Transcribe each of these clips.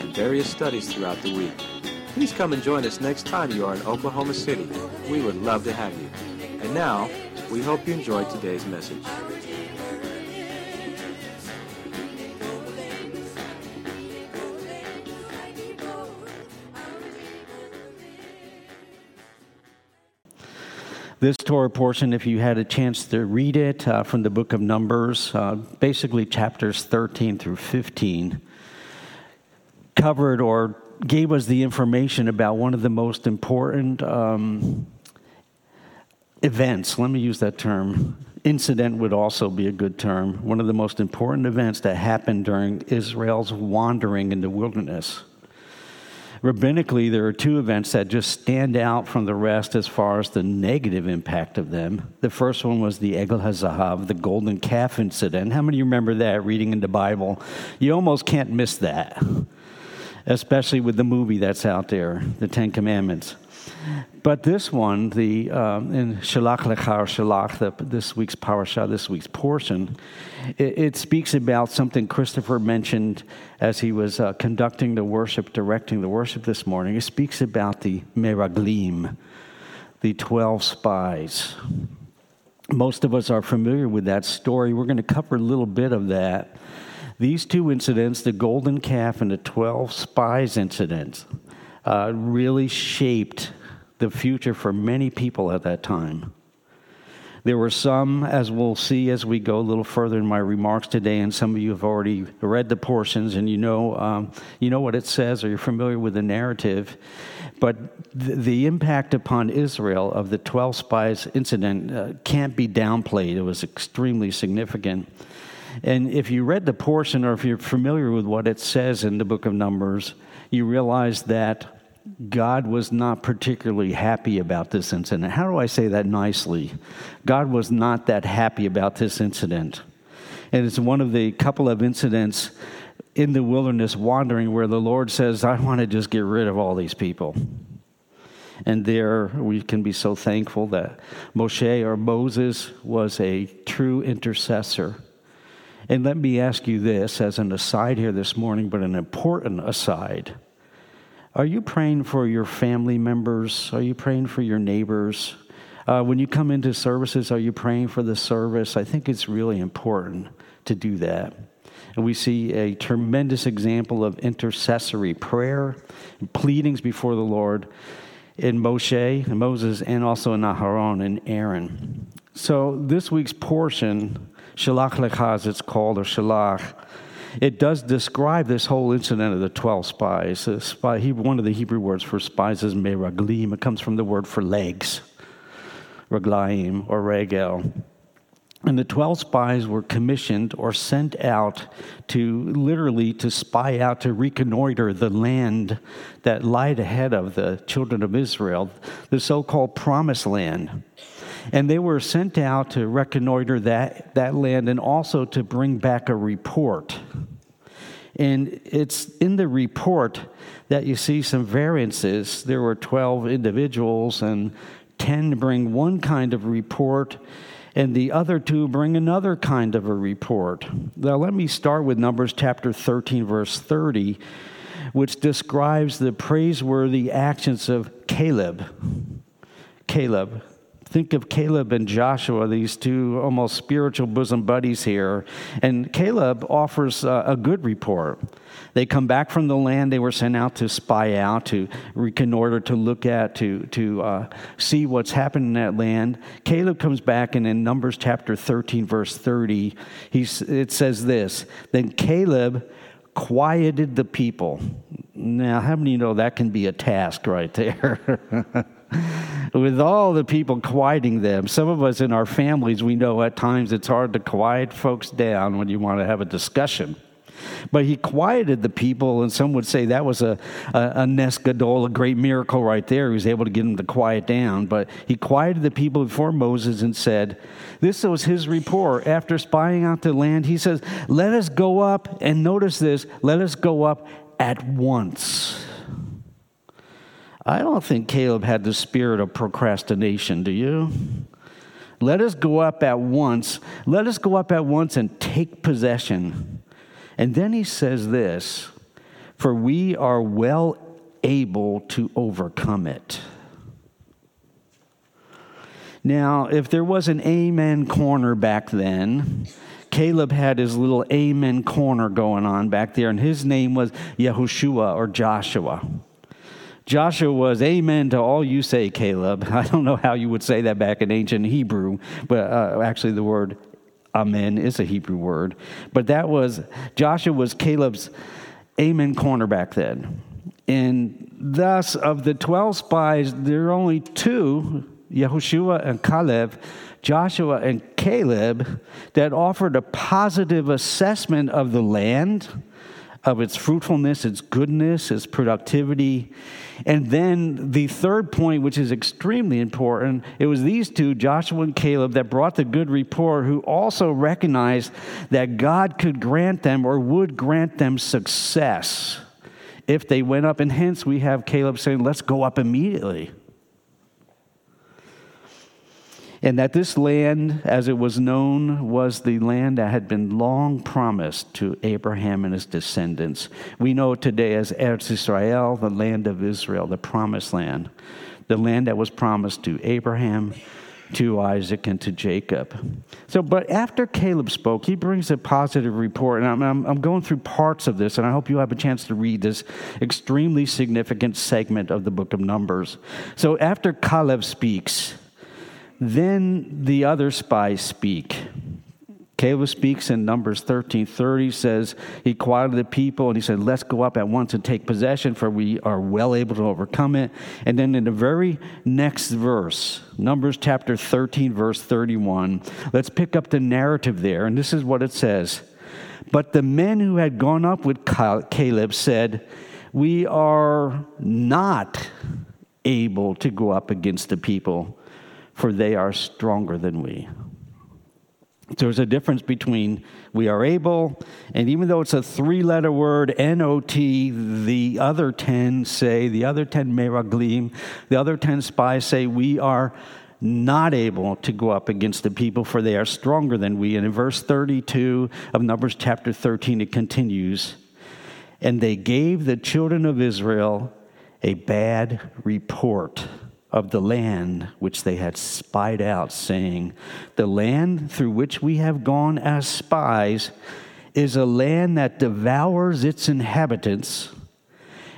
and various studies throughout the week. Please come and join us next time you are in Oklahoma City. We would love to have you. And now, we hope you enjoyed today's message. This Torah portion, if you had a chance to read it uh, from the book of Numbers, uh, basically chapters 13 through 15, covered or gave us the information about one of the most important um, events. Let me use that term. Incident would also be a good term. One of the most important events that happened during Israel's wandering in the wilderness rabbinically, there are two events that just stand out from the rest as far as the negative impact of them. The first one was the Egel HaZahav, the golden calf incident. How many of you remember that reading in the Bible? You almost can't miss that, especially with the movie that's out there, the Ten Commandments. But this one, the um, in Shalach Lecha or Shalach, the, this week's parasha, this week's portion, it, it, speaks about something Christopher mentioned as he was uh, conducting the worship, directing the worship this morning. It speaks about the Meraglim, the 12 spies. Most of us are familiar with that story. We're going to cover a little bit of that. These two incidents, the golden calf and the 12 spies incident, uh, really shaped the future for many people at that time. There were some, as we'll see as we go a little further in my remarks today, and some of you have already read the portions and you know, um, you know what it says or you're familiar with the narrative. But the, the impact upon Israel of the 12 spies incident uh, can't be downplayed. It was extremely significant. And if you read the portion or if you're familiar with what it says in the book of Numbers, you realize that God was not particularly happy about this incident. How do I say that nicely? God was not that happy about this incident. And it's one of the couple of incidents in the wilderness wandering where the Lord says, I want to just get rid of all these people. And there we can be so thankful that Moshe or Moses was a true intercessor. And let me ask you this as an aside here this morning, but an important aside. Are you praying for your family members? Are you praying for your neighbors? Uh, when you come into services, are you praying for the service? I think it's really important to do that. And we see a tremendous example of intercessory prayer, and pleadings before the Lord in Moshe Moses, and also in Aharon and Aaron. So this week's portion, Shalach Lecha, as it's called, or Shalach, it does describe this whole incident of the 12 spies. Spy, one of the Hebrew words for spies is meraglim. It comes from the word for legs, raglaim or regel. And the 12 spies were commissioned or sent out to literally to spy out, to reconnoiter the land that lied ahead of the children of Israel, the so called promised land. And they were sent out to reconnoiter that, that land and also to bring back a report. And it's in the report that you see some variances. There were 12 individuals, and 10 bring one kind of report, and the other two bring another kind of a report. Now, let me start with Numbers chapter 13, verse 30, which describes the praiseworthy actions of Caleb. Caleb. Think of Caleb and Joshua, these two almost spiritual bosom buddies here. And Caleb offers a, a good report. They come back from the land they were sent out to spy out, to reconnoiter, to look at, to, to uh, see what's happened in that land. Caleb comes back, and in Numbers chapter 13, verse 30, he's, it says this Then Caleb quieted the people. Now, how many know that can be a task right there? with all the people quieting them. Some of us in our families, we know at times it's hard to quiet folks down when you want to have a discussion. But he quieted the people, and some would say that was a, a, a Nes Gadol, a great miracle right there. He was able to get them to quiet down. But he quieted the people before Moses and said, This was his report. After spying out the land, he says, Let us go up, and notice this, let us go up at once. I don't think Caleb had the spirit of procrastination, do you? Let us go up at once. Let us go up at once and take possession. And then he says this For we are well able to overcome it. Now, if there was an amen corner back then, Caleb had his little amen corner going on back there, and his name was Yehoshua or Joshua. Joshua was amen to all you say, Caleb. I don't know how you would say that back in ancient Hebrew, but uh, actually the word amen is a Hebrew word. But that was, Joshua was Caleb's amen cornerback then. And thus, of the 12 spies, there are only two, Yehoshua and Caleb, Joshua and Caleb, that offered a positive assessment of the land of its fruitfulness, its goodness, its productivity. And then the third point, which is extremely important, it was these two, Joshua and Caleb, that brought the good report, who also recognized that God could grant them or would grant them success if they went up. And hence we have Caleb saying, Let's go up immediately and that this land, as it was known, was the land that had been long promised to Abraham and his descendants. We know today as Eretz Israel, the land of Israel, the promised land, the land that was promised to Abraham, to Isaac, and to Jacob. So, but after Caleb spoke, he brings a positive report, and I'm, I'm, I'm going through parts of this, and I hope you have a chance to read this extremely significant segment of the book of Numbers. So, after Caleb speaks, then the other spies speak. Caleb speaks in Numbers 13:30 says he quieted the people and he said let's go up at once and take possession for we are well able to overcome it and then in the very next verse Numbers chapter 13 verse 31 let's pick up the narrative there. And this is what it says. But the men who had gone up with Caleb said we are not able to go up against the people for they are stronger than we. There's a difference between we are able, and even though it's a three letter word, N O T, the other 10 say, the other 10 meraglim, the other 10 spies say, we are not able to go up against the people, for they are stronger than we. And in verse 32 of Numbers chapter 13, it continues, and they gave the children of Israel a bad report of the land which they had spied out, saying, The land through which we have gone as spies is a land that devours its inhabitants,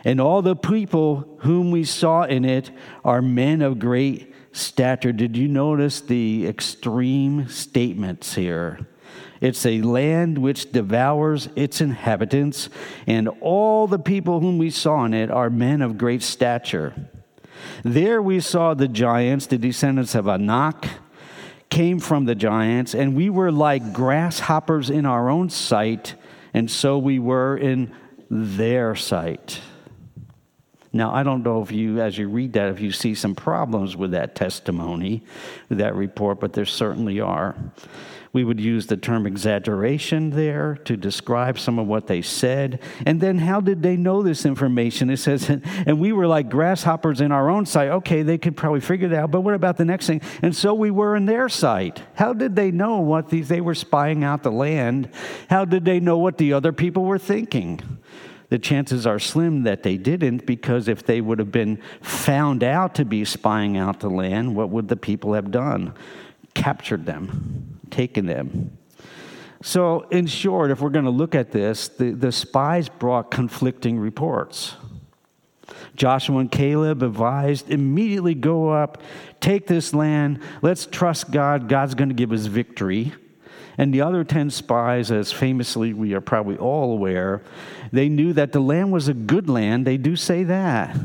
and all the people whom we saw in it are men of great stature. Did you notice the extreme statements here? It's a land which devours its inhabitants, and all the people whom we saw in it are men of great stature. There we saw the giants, the descendants of Anak, came from the giants, and we were like grasshoppers in our own sight, and so we were in their sight. Now, I don't know if you, as you read that, if you see some problems with that testimony, with that report, but there certainly are. We would use the term exaggeration there to describe some of what they said. And then how did they know this information? It says, and we were like grasshoppers in our own sight. Okay, they could probably figure that out, but what about the next thing? And so we were in their sight. How did they know what these, they were spying out the land? How did they know what the other people were thinking? the chances are slim that they didn't because if they would have been found out to be spying out the land, what would the people have done? Captured them taken them. So, in short, if we're going to look at this, the, the spies brought conflicting reports. Joshua and Caleb advised immediately go up, take this land, let's trust God, God's going to give us victory. And the other 10 spies, as famously we are probably all aware, they knew that the land was a good land. They do say that.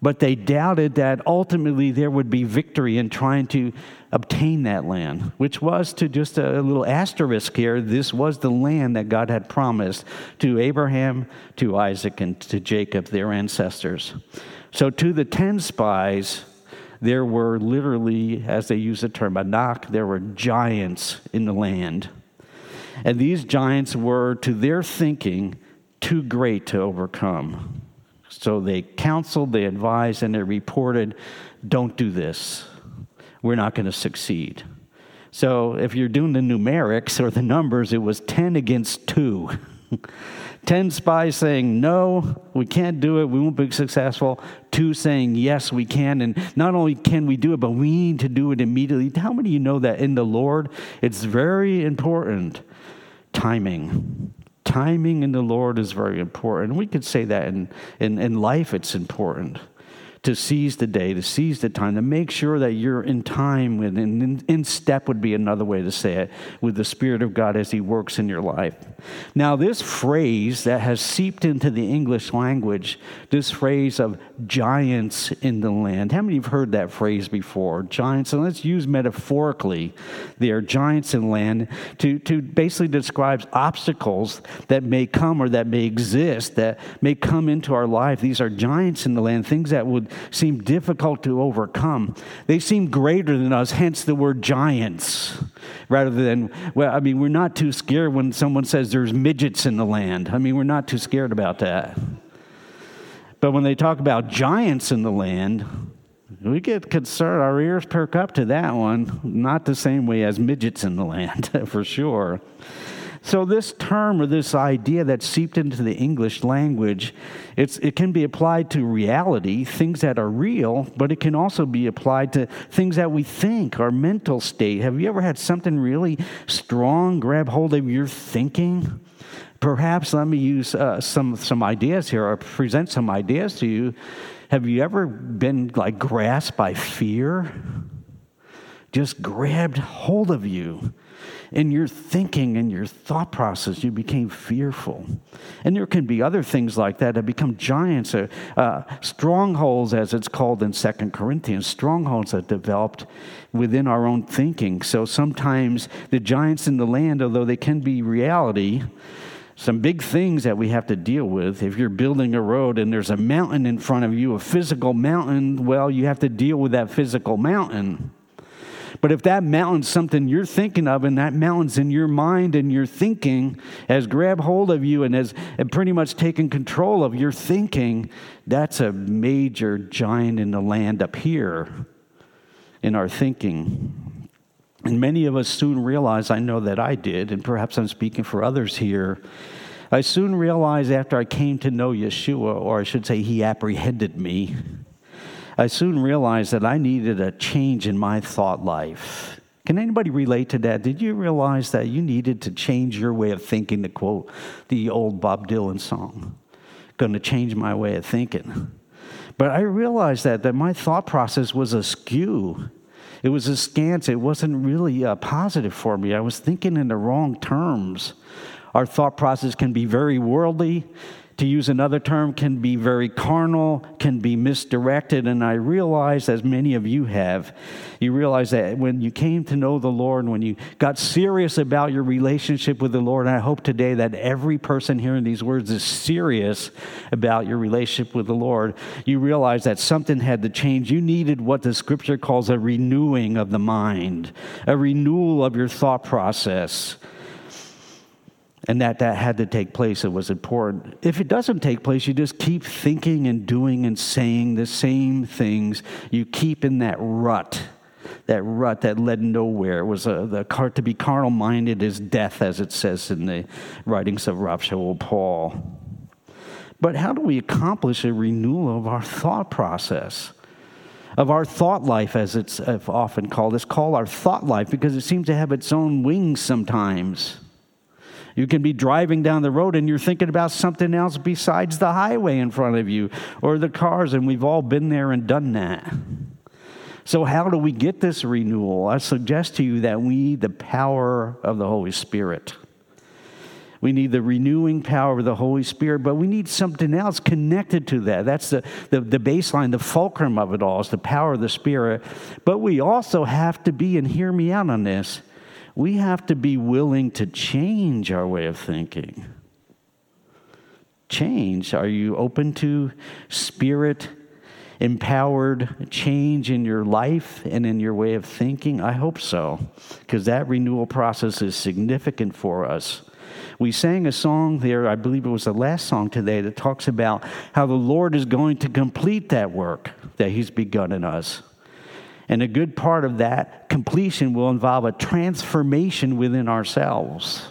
but they doubted that ultimately there would be victory in trying to obtain that land, which was to just a little asterisk here. This was the land that God had promised to Abraham, to Isaac, and to Jacob, their ancestors. So, to the 10 spies, there were literally, as they use the term Anak, there were giants in the land. And these giants were, to their thinking, too great to overcome. So they counseled, they advised, and they reported don't do this. We're not going to succeed. So if you're doing the numerics or the numbers, it was 10 against 2. 10 spies saying, no, we can't do it, we won't be successful. Two saying, yes, we can. And not only can we do it, but we need to do it immediately. How many of you know that in the Lord, it's very important timing? Timing in the Lord is very important. We could say that in, in, in life, it's important to seize the day, to seize the time, to make sure that you're in time with, and in, step would be another way to say it, with the Spirit of God as He works in your life. Now, this phrase that has seeped into the English language, this phrase of giants in the land. How many have heard that phrase before? Giants, and let's use metaphorically, they are giants in land to, to basically describe obstacles that may come or that may exist, that may come into our life. These are giants in the land, things that would seem difficult to overcome. They seem greater than us, hence the word giants, rather than, well, I mean, we're not too scared when someone says there's midgets in the land. I mean, we're not too scared about that. But when they talk about giants in the land, we get concerned, our ears perk up to that one, not the same way as midgets in the land, for sure. So, this term or this idea that seeped into the English language, it can be applied to reality, things that are real, but it can also be applied to things that we think, our mental state. Have you ever had something really strong grab hold of your thinking? Perhaps let me use uh, some, some ideas here or present some ideas to you. Have you ever been like grasped by fear? Just grabbed hold of you in your thinking and your thought process, you became fearful. And there can be other things like that that become giants, uh, uh, strongholds, as it's called in Second Corinthians, strongholds that developed within our own thinking. So sometimes the giants in the land, although they can be reality, some big things that we have to deal with. If you're building a road and there's a mountain in front of you, a physical mountain, well, you have to deal with that physical mountain. But if that mountain's something you're thinking of and that mountain's in your mind and your thinking has grabbed hold of you and has pretty much taken control of your thinking, that's a major giant in the land up here in our thinking. And many of us soon realize, I know that I did, and perhaps I'm speaking for others here. I soon realized after I came to know Yeshua, or I should say, he apprehended me I soon realized that I needed a change in my thought life. Can anybody relate to that? Did you realize that you needed to change your way of thinking, to quote the old Bob Dylan song? Going to change my way of thinking. But I realized that, that my thought process was askew. It was askance. It wasn't really uh, positive for me. I was thinking in the wrong terms. Our thought process can be very worldly, to use another term, can be very carnal, can be misdirected. And I realize, as many of you have, you realize that when you came to know the Lord, when you got serious about your relationship with the Lord, and I hope today that every person hearing these words is serious about your relationship with the Lord, you realize that something had to change. You needed what the scripture calls a renewing of the mind, a renewal of your thought process and that that had to take place. It was important. If it doesn't take place, you just keep thinking and doing and saying the same things. You keep in that rut, that rut that led nowhere. It was a, the to be carnal minded is death, as it says in the writings of Rav Shaul Paul. But how do we accomplish a renewal of our thought process? Of our thought life, as it's often called. It's called our thought life because it seems to have its own wings sometimes. You can be driving down the road and you're thinking about something else besides the highway in front of you or the cars, and we've all been there and done that. So, how do we get this renewal? I suggest to you that we need the power of the Holy Spirit. We need the renewing power of the Holy Spirit, but we need something else connected to that. That's the, the, the, baseline, the fulcrum of it all is the power of the Spirit. But we also have to be, and hear me out on this, we have to be willing to change our way of thinking. Change. Are you open to Spirit empowered change in your life and in your way of thinking? I hope so, because that renewal process is significant for us. We sang a song there, I believe it was the last song today, that talks about how the Lord is going to complete that work that He's begun in us. And a good part of that completion will involve a transformation within ourselves.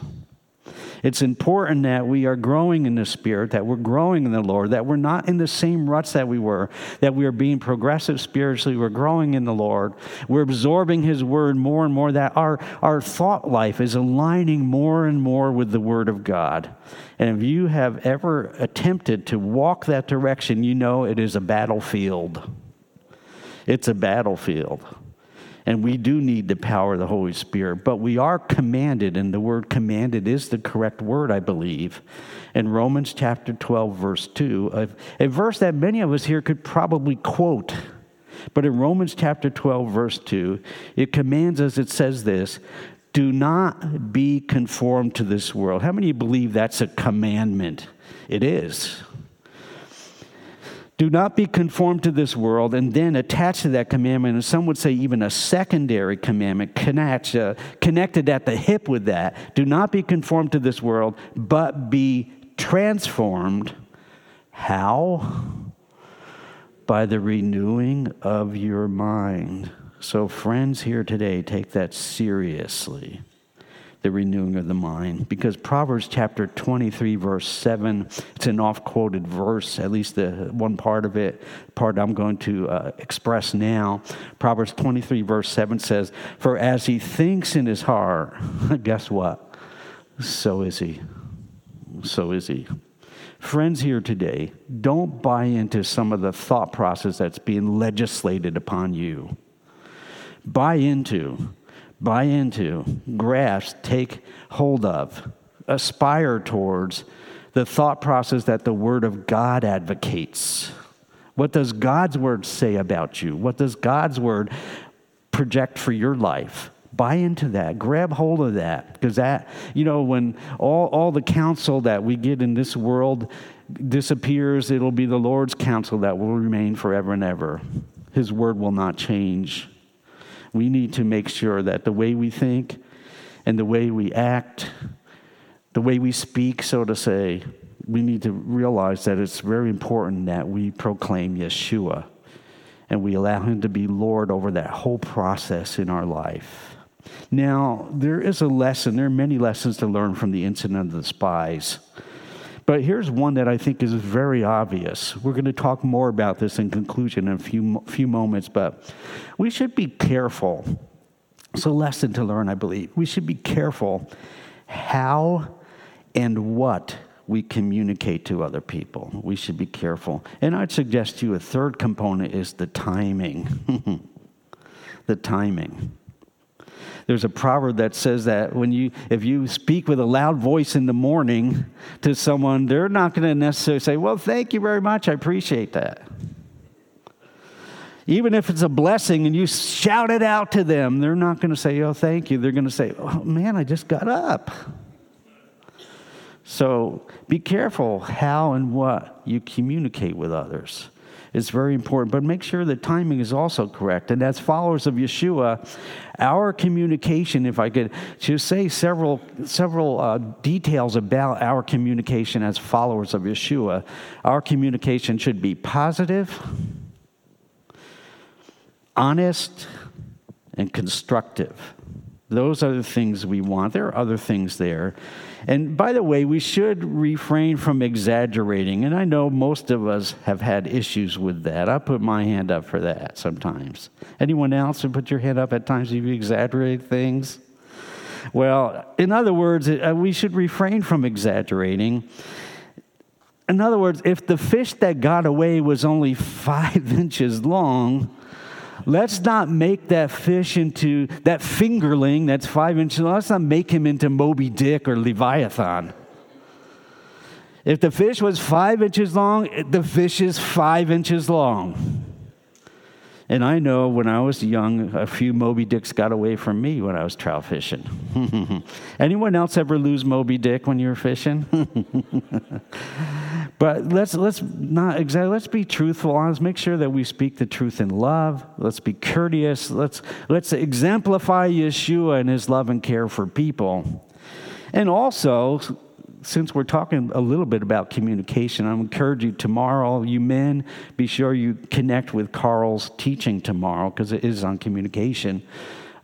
It's important that we are growing in the Spirit, that we're growing in the Lord, that we're not in the same ruts that we were, that we are being progressive spiritually, we're growing in the Lord, we're absorbing His Word more and more, that our, our thought life is aligning more and more with the Word of God. And if you have ever attempted to walk that direction, you know it is a battlefield. It's a battlefield. And we do need the power of the Holy Spirit, but we are commanded, and the word commanded is the correct word, I believe. In Romans chapter 12, verse 2, a, a verse that many of us here could probably quote. But in Romans chapter 12, verse 2, it commands us, it says this do not be conformed to this world. How many believe that's a commandment? It is. Do not be conformed to this world, and then attached to that commandment, and some would say even a secondary commandment connect, uh, connected at the hip with that. Do not be conformed to this world, but be transformed. How? By the renewing of your mind. So, friends here today, take that seriously the renewing of the mind. Because Proverbs chapter 23, verse 7, it's an oft quoted verse, at least the one part of it, part I'm going to uh, express now. Proverbs 23, verse 7 says, For as he thinks in his heart, guess what? So is he. So is he. Friends here today, don't buy into some of the thought process that's being legislated upon you. Buy into buy into, grasp, take hold of, aspire towards the thought process that the Word of God advocates. What does God's Word say about you? What does God's Word project for your life? Buy into that. Grab hold of that. Because that, you know, when all, all the counsel that we get in this world disappears, it'll be the Lord's counsel that will remain forever and ever. His word will not change. We need to make sure that the way we think and the way we act, the way we speak, so to say, we need to realize that it's very important that we proclaim Yeshua and we allow Him to be Lord over that whole process in our life. Now, there is a lesson, there are many lessons to learn from the incident of the spies. But here's one that I think is very obvious. We're going to talk more about this in conclusion in a few, few moments, but we should be careful. It's a lesson to learn, I believe. We should be careful how and what we communicate to other people. We should be careful. And I'd suggest to you a third component is the timing. the timing. There's a proverb that says that when you, if you speak with a loud voice in the morning to someone, they're not going to necessarily say, Well, thank you very much. I appreciate that. Even if it's a blessing and you shout it out to them, they're not going to say, Oh, thank you. They're going to say, Oh, man, I just got up. So be careful how and what you communicate with others is very important. But make sure the timing is also correct. And as followers of Yeshua, our communication, if I could just say several, several uh, details about our communication as followers of Yeshua, our communication should be positive, honest, and constructive. Those are the things we want. There are other things there. And by the way, we should refrain from exaggerating. And I know most of us have had issues with that. I put my hand up for that sometimes. Anyone else who put your hand up at times you exaggerate things? Well, in other words, uh, we should refrain from exaggerating. In other words, if the fish that got away was only five inches long, Let's not make that fish into that fingerling that's five inches. Let's not make him into Moby Dick or Leviathan. If the fish was five inches long, the fish is five inches long. And I know when I was young, a few Moby Dicks got away from me when I was trout fishing. Anyone else ever lose Moby Dick when you were fishing? but let's let's not exactly let's be truthful, honest. Make sure that we speak the truth in love. Let's be courteous. Let's let's exemplify Yeshua and his love and care for people. And also, since we're talking a little bit about communication, I encourage you tomorrow, you men, be sure you connect with Carl's teaching tomorrow because it is on communication.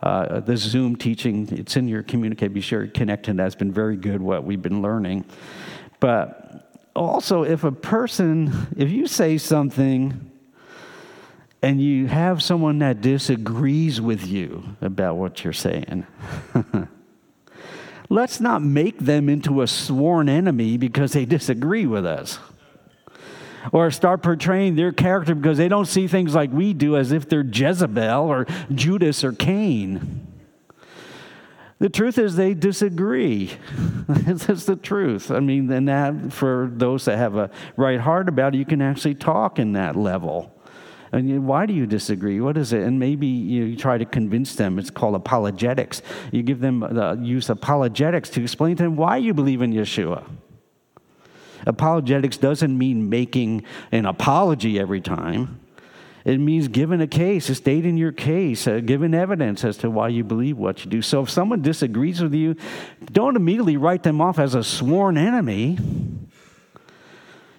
Uh, the Zoom teaching, it's in your communicate. Be sure you connect, and that's been very good what we've been learning. But also, if a person, if you say something and you have someone that disagrees with you about what you're saying, let's not make them into a sworn enemy because they disagree with us. Or start portraying their character because they don't see things like we do as if they're Jezebel or Judas or Cain. The truth is, they disagree. That's the truth. I mean, and that for those that have a right heart about it, you can actually talk in that level. And why do you disagree? What is it? And maybe you, you, try to convince them. It's called apologetics. You give them the use apologetics to explain to them why you believe in Yeshua. Apologetics doesn't mean making an apology every time. It means giving a case, stating your case, uh, giving evidence as to why you believe what you do. So if someone disagrees with you, don't immediately write them off as a sworn enemy.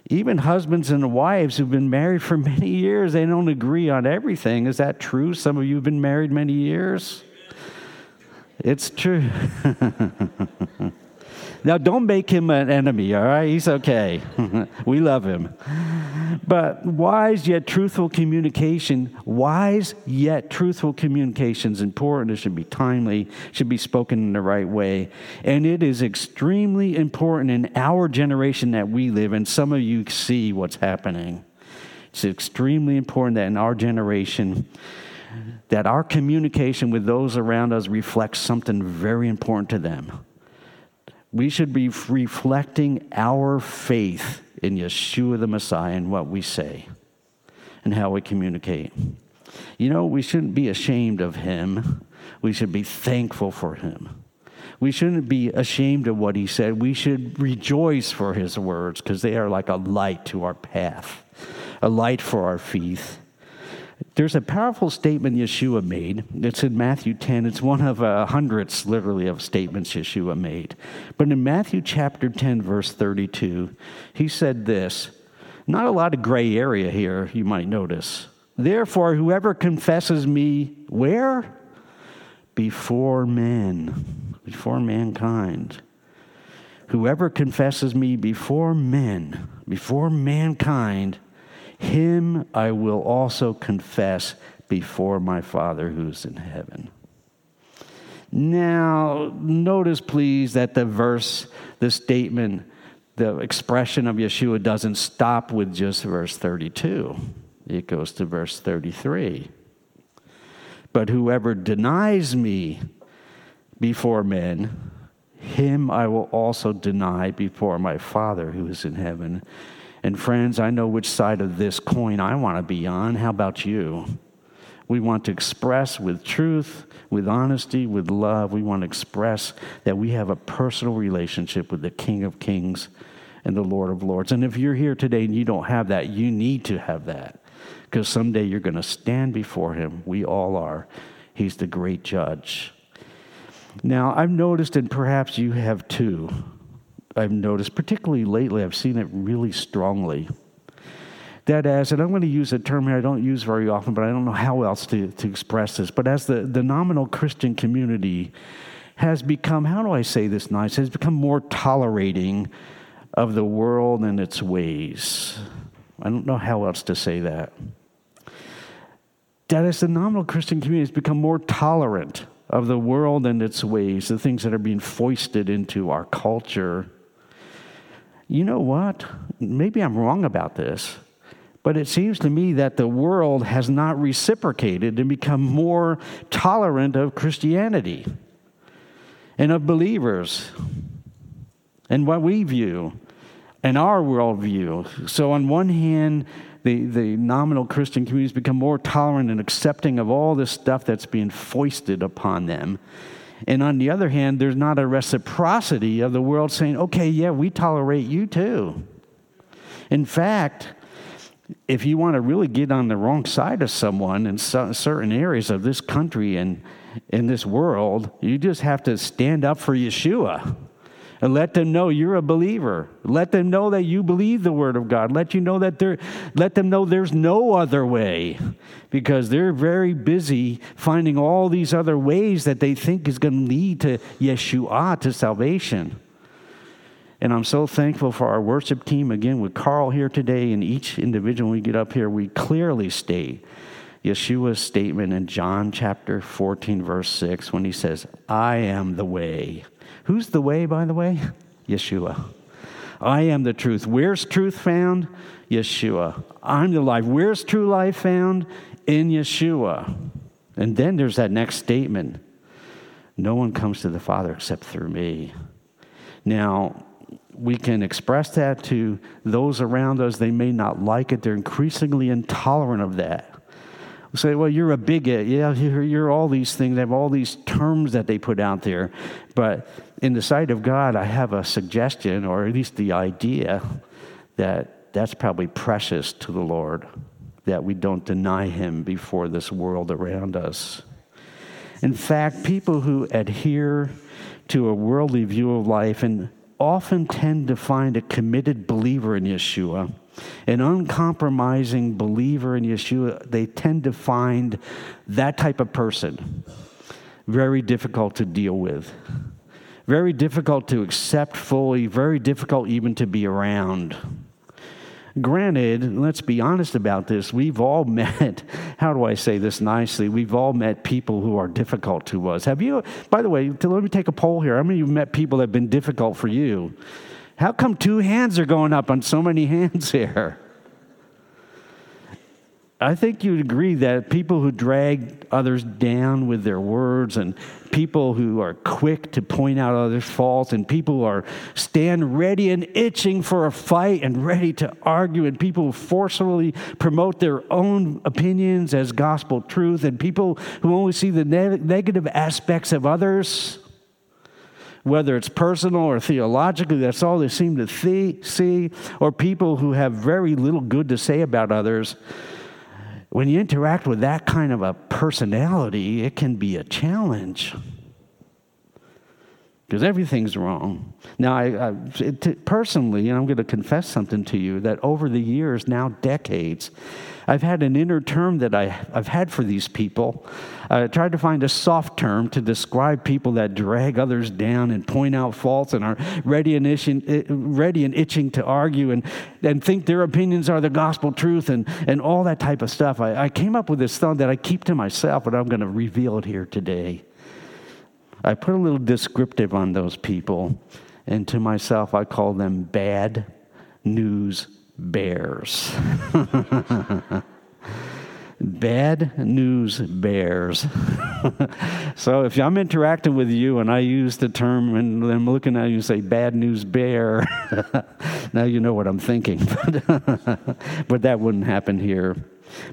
Even husbands and wives who've been married for many years, they don't agree on everything. Is that true? Some of you have been married many years? It's true. Now, don't make him an enemy, all right? He's okay. we love him. But wise yet truthful communication, wise yet truthful communication is important. It should be timely, should be spoken in the right way. And it is extremely important in our generation that we live in. Some of you see what's happening. It's extremely important that in our generation, that our communication with those around us reflects something very important to them we should be reflecting our faith in Yeshua the Messiah and what we say and how we communicate. You know, we shouldn't be ashamed of him. We should be thankful for him. We shouldn't be ashamed of what he said. We should rejoice for his words because they are like a light to our path, a light for our feet, there's a powerful statement Yeshua made. It's in Matthew 10. It's one of uh, hundreds, literally, of statements Yeshua made. But in Matthew chapter 10, verse 32, he said this. Not a lot of gray area here, you might notice. Therefore, whoever confesses me, where? Before men, before mankind. Whoever confesses me before men, before mankind, him I will also confess before my Father who's in heaven. Now, notice please that the verse, the statement, the expression of Yeshua doesn't stop with just verse 32, it goes to verse 33. But whoever denies me before men, him I will also deny before my Father who is in heaven. And friends, I know which side of this coin I want to be on. How about you? We want to express with truth, with honesty, with love. We want to express that we have a personal relationship with the King of Kings and the Lord of Lords. And if you're here today and you don't have that, you need to have that because someday you're going to stand before Him. We all are. He's the great judge. Now, I've noticed, and perhaps you have too, I've noticed, particularly lately, I've seen it really strongly. That as, and I'm going to use a term here I don't use very often, but I don't know how else to, to express this, but as the, the nominal Christian community has become, how do I say this nice, has become more tolerating of the world and its ways. I don't know how else to say that. That as the nominal Christian community has become more tolerant of the world and its ways, the things that are being foisted into our culture you know what? Maybe I'm wrong about this, but it seems to me that the world has not reciprocated and become more tolerant of Christianity and of believers and what we view. and our worldview. So, on one hand, the, the nominal Christian communities become more tolerant and accepting of all this stuff that's being foisted upon them. And on the other hand, there's not a reciprocity of the world saying, okay, yeah, we tolerate you too. In fact, if you want to really get on the wrong side of someone in certain areas of this country and in this world, you just have to stand up for Yeshua and let them know you're a believer. Let them know that you believe the word of God. Let you know that there let them know there's no other way because they're very busy finding all these other ways that they think is going to lead to Yeshua to salvation. And I'm so thankful for our worship team again with Carl here today and each individual we get up here we clearly state Yeshua's statement in John chapter 14 verse 6 when he says, "I am the way." Who's the way, by the way? Yeshua. I am the truth. Where's truth found? Yeshua. I'm the life. Where's true life found? In Yeshua. And then there's that next statement No one comes to the Father except through me. Now, we can express that to those around us. They may not like it, they're increasingly intolerant of that say, well, you're a bigot. Yeah, you're, you're, all these things. They have all these terms that they put out there. But in the sight of God, I have a suggestion, or at least the idea, that that's probably precious to the Lord, that we don't deny Him before this world around us. In fact, people who adhere to a worldly view of life and often tend to find a committed believer in Yeshua an uncompromising believer in Yeshua, they tend to find that type of person very difficult to deal with, very difficult to accept fully, very difficult even to be around. Granted, let's be honest about this, we've all met, how do I say this nicely? We've all met people who are difficult to us. Have you, by the way, let me take a poll here. How many of you met people that have been difficult for you? How come two hands are going up on so many hands here? I think you'd agree that people who drag others down with their words and people who are quick to point out others' faults and people who are stand ready and itching for a fight and ready to argue and people who forcefully promote their own opinions as gospel truth and people who only see the ne- negative aspects of others whether it's personal or theologically, that's all they seem to see, or people who have very little good to say about others. When you interact with that kind of a personality, it can be a challenge because everything's wrong. Now, I, I it, personally, and I'm going to confess something to you that over the years, now decades, I've had an inner term that I, have had for these people. I tried to find a soft term to describe people that drag others down and point out faults and are ready and itching, eh, ready and itching to argue and, and think their opinions are the gospel truth and, and all that type of stuff. I, I came up with this thought that I keep to myself, but I'm going to reveal it here today. I put a little descriptive on those people, and to myself, I call them bad news bears. Bad news bears. so if I'm interacting with you and I use the term and I'm looking at you and say bad news bear, now you know what I'm thinking. but that wouldn't happen here.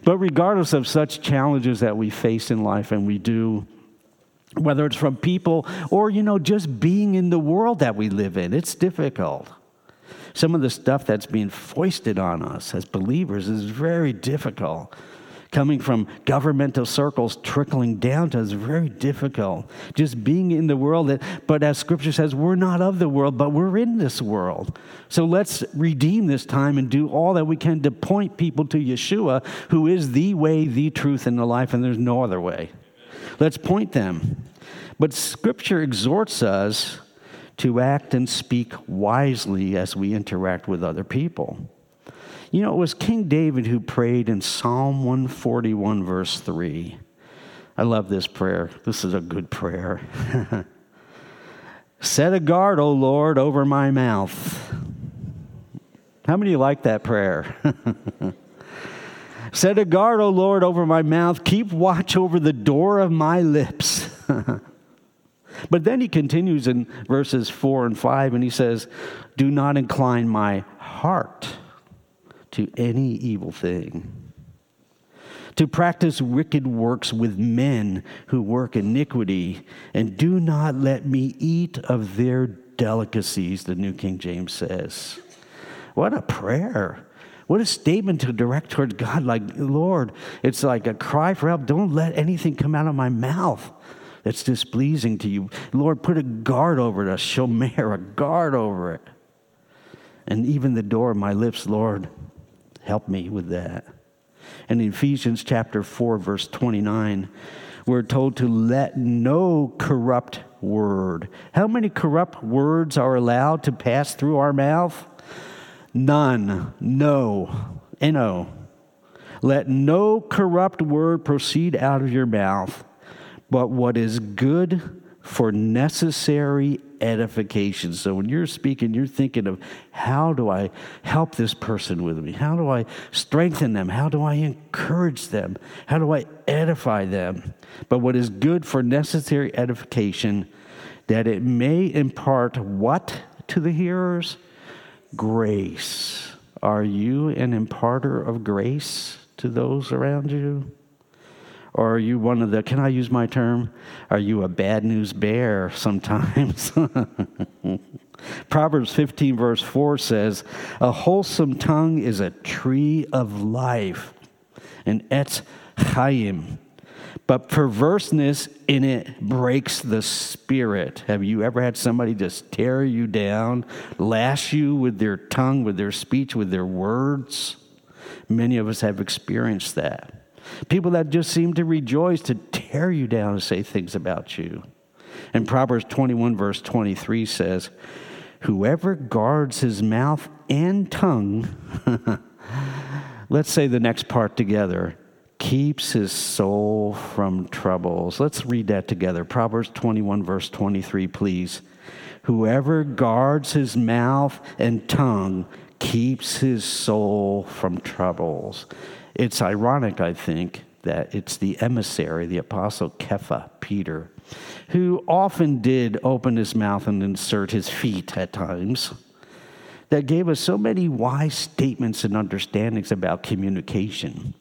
But regardless of such challenges that we face in life, and we do, whether it's from people or, you know, just being in the world that we live in, it's difficult. Some of the stuff that's being foisted on us as believers is very difficult. Coming from governmental circles, trickling down to us, very difficult. Just being in the world, but as scripture says, we're not of the world, but we're in this world. So let's redeem this time and do all that we can to point people to Yeshua, who is the way, the truth, and the life, and there's no other way. Let's point them. But scripture exhorts us to act and speak wisely as we interact with other people. You know, it was King David who prayed in Psalm 141, verse 3. I love this prayer. This is a good prayer. Set a guard, O Lord, over my mouth. How many like that prayer? Set a guard, O Lord, over my mouth. Keep watch over the door of my lips. But then he continues in verses 4 and 5 and he says, Do not incline my heart to any evil thing to practice wicked works with men who work iniquity, and do not let me eat of their delicacies, the New King James says. What a prayer. What a statement to direct towards God. Like, Lord, it's like a cry for help. Don't let anything come out of my mouth that's displeasing to you. Lord, put a guard over it, a shomer, a guard over it. And even the door of my lips, Lord, help me with that. And in Ephesians chapter 4, verse 29, we're told to let no corrupt word. How many corrupt words are allowed to pass through our mouth? None. No. N-O. Let no corrupt word proceed out of your mouth, but what is good for necessary edification. So when you're speaking, you're thinking of how do I help this person with me? How do I strengthen them? How do I encourage them? How do I edify them? But what is good for necessary edification, that it may impart what to the hearers? Grace. Are you an imparter of grace to those around you? Or are you one of the, can I use my term? Are you a bad news bear sometimes? Proverbs 15, verse 4 says, A wholesome tongue is a tree of life, an etz chaim. But perverseness in it breaks the spirit. Have you ever had somebody just tear you down, lash you with their tongue, with their speech, with their words? Many of us have experienced that. People that just seem to rejoice to tear you down and say things about you. And Proverbs 21, verse 23 says, Whoever guards his mouth and tongue, let's say the next part together, keeps his soul from troubles. Let's read that together. Proverbs 21, verse 23, please. Whoever guards his mouth and tongue keeps his soul from troubles. It's ironic, I think, that it's the emissary, the apostle Kepha, Peter, who often did open his mouth and insert his feet at times, that gave us so many wise statements and understandings about communication.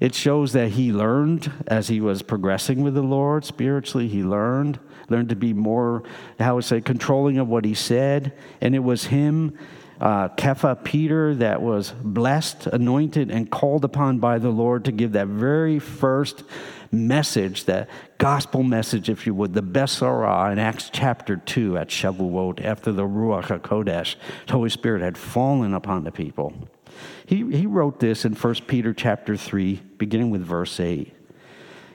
It shows that he learned as he was progressing with the Lord spiritually. He learned, learned to be more, how would say, controlling of what he said. And it was him uh, Kepha, Peter, that was blessed, anointed, and called upon by the Lord to give that very first message, that gospel message, if you would, the Besorah in Acts chapter 2 at Shavuot, after the Ruach HaKodesh, the Holy Spirit had fallen upon the people. He, he wrote this in 1 Peter chapter 3, beginning with verse 8.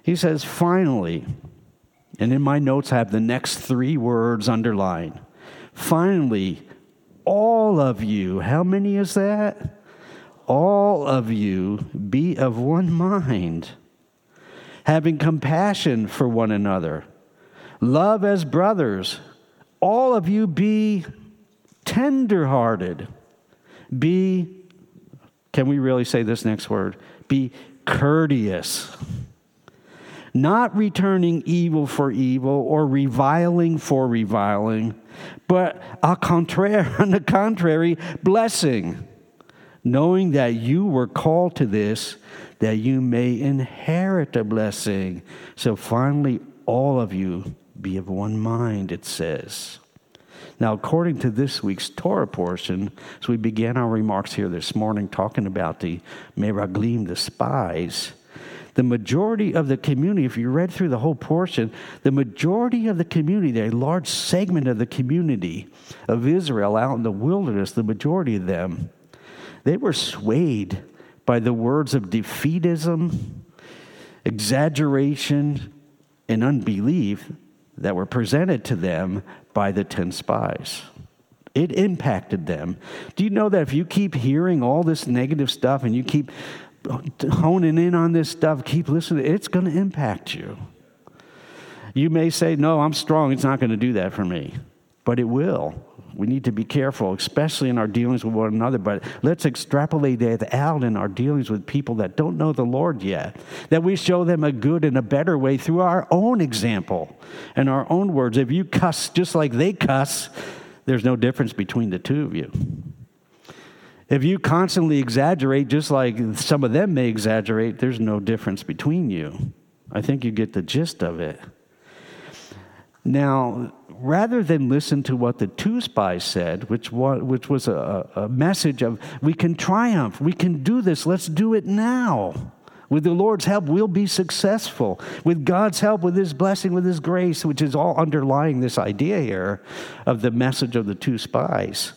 He says, Finally, and in my notes I have the next three words underlined. Finally, all of you, how many is that? All of you be of one mind, having compassion for one another, love as brothers. All of you be tenderhearted. Be, can we really say this next word? Be courteous not returning evil for evil or reviling for reviling, but a contraire, on the contrary, blessing, knowing that you were called to this, that you may inherit a blessing. So finally, all of you be of one mind, it says. Now, according to this week's Torah portion, as we began our remarks here this morning talking about the Meraglim, the spies, the majority of the community, if you read through the whole portion, the majority of the community, a large segment of the community of Israel out in the wilderness, the majority of them, they were swayed by the words of defeatism, exaggeration, and unbelief that were presented to them by the 10 spies. It impacted them. Do you know that if you keep hearing all this negative stuff and you keep honing in on this stuff, keep listening, it's going to impact you. You may say, No, I'm strong. It's not going to do that for me. But it will. We need to be careful, especially in our dealings with one another. But let's extrapolate that out in our dealings with people that don't know the Lord yet. That we show them a good and a better way through our own example and our own words. If you cuss just like they cuss, there's no difference between the two of you. If you constantly exaggerate, just like some of them may exaggerate, there's no difference between you. I think you get the gist of it. Now, rather than listen to what the two spies said, which was, which was a, a message of, we can triumph, we can do this, let's do it now. With the Lord's help, we'll be successful. With God's help, with His blessing, with His grace, which is all underlying this idea here of the message of the two spies.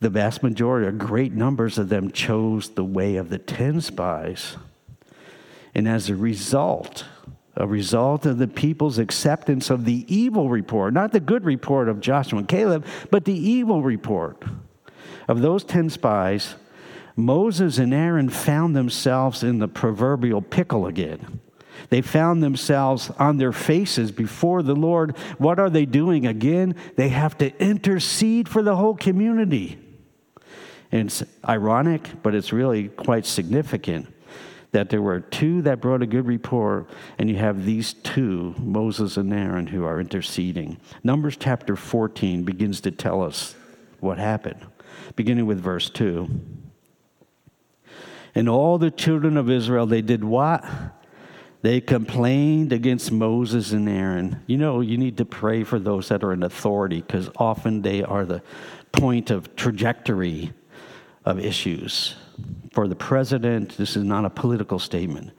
The vast majority, or great numbers of them, chose the way of the ten spies. And as a result, a result of the people's acceptance of the evil report, not the good report of Joshua and Caleb, but the evil report of those 10 spies, Moses and Aaron found themselves in the proverbial pickle again. They found themselves on their faces before the Lord. What are they doing again? They have to intercede for the whole community. And it's ironic, but it's really quite significant that there were two that brought a good report, and you have these two, Moses and Aaron, who are interceding. Numbers chapter 14 begins to tell us what happened, beginning with verse 2. And all the children of Israel, they did what? They complained against Moses and Aaron. You know, you need to pray for those that are in authority because often they are the point of trajectory of issues for the president. This is not a political statement.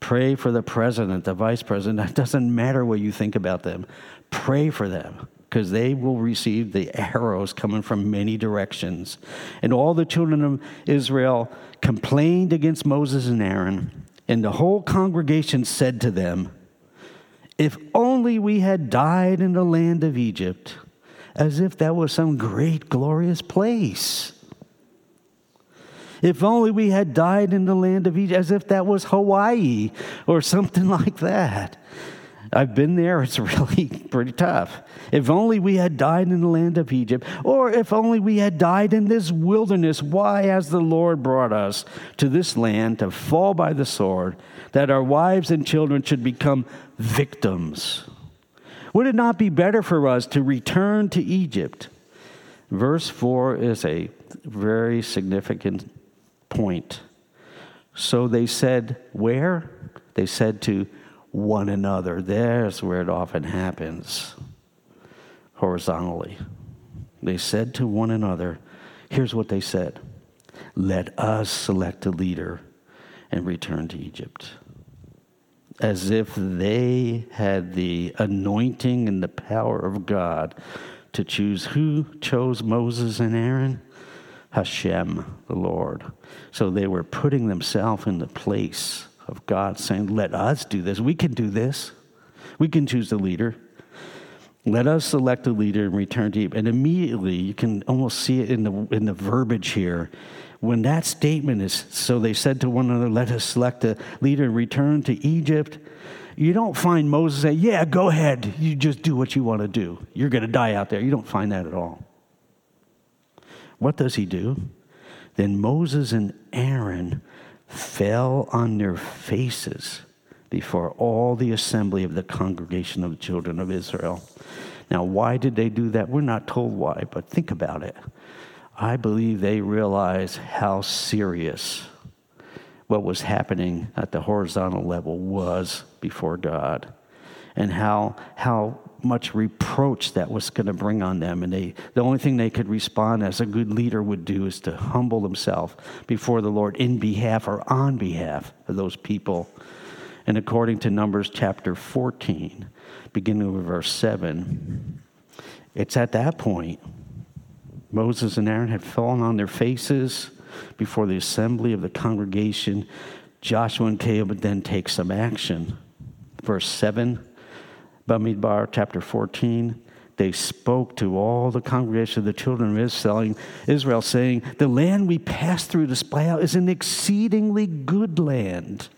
Pray for the president, the vice president. It doesn't matter what you think about them. Pray for them because they will receive the arrows coming from many directions. And all the children of Israel complained against Moses and Aaron, and the whole congregation said to them, If only we had died in the land of Egypt, as if that was some great, glorious place. If only we had died in the land of Egypt, as if that was Hawaii or something like that. I've been there, it's really pretty tough. If only we had died in the land of Egypt, or if only we had died in this wilderness, why has the Lord brought us to this land to fall by the sword, that our wives and children should become victims? Would it not be better for us to return to Egypt? Verse 4 is a very significant point. So they said, Where? They said to one another. There's where it often happens horizontally. They said to one another, Here's what they said Let us select a leader and return to Egypt. As if they had the anointing and the power of God to choose who chose Moses and Aaron? Hashem, the Lord. So they were putting themselves in the place of God, saying, Let us do this. We can do this. We can choose the leader. Let us select a leader and return to Egypt. And immediately, you can almost see it in the, in the verbiage here. When that statement is, so they said to one another, Let us select a leader and return to Egypt. You don't find Moses say, Yeah, go ahead. You just do what you want to do. You're going to die out there. You don't find that at all. What does he do? Then Moses and Aaron fell on their faces before all the assembly of the congregation of the children of Israel. Now, why did they do that? We're not told why, but think about it. I believe they realized how serious what was happening at the horizontal level was before God and how, how much reproach that was going to bring on them. And they, the only thing they could respond as a good leader would do is to humble himself before the Lord in behalf or on behalf of those people. And according to Numbers chapter 14, beginning with verse 7, it's at that point Moses and Aaron had fallen on their faces before the assembly of the congregation. Joshua and Caleb would then take some action. Verse 7 Bamidbar chapter 14, they spoke to all the congregation of the children of Israel, saying, The land we passed through to spy out is an exceedingly good land.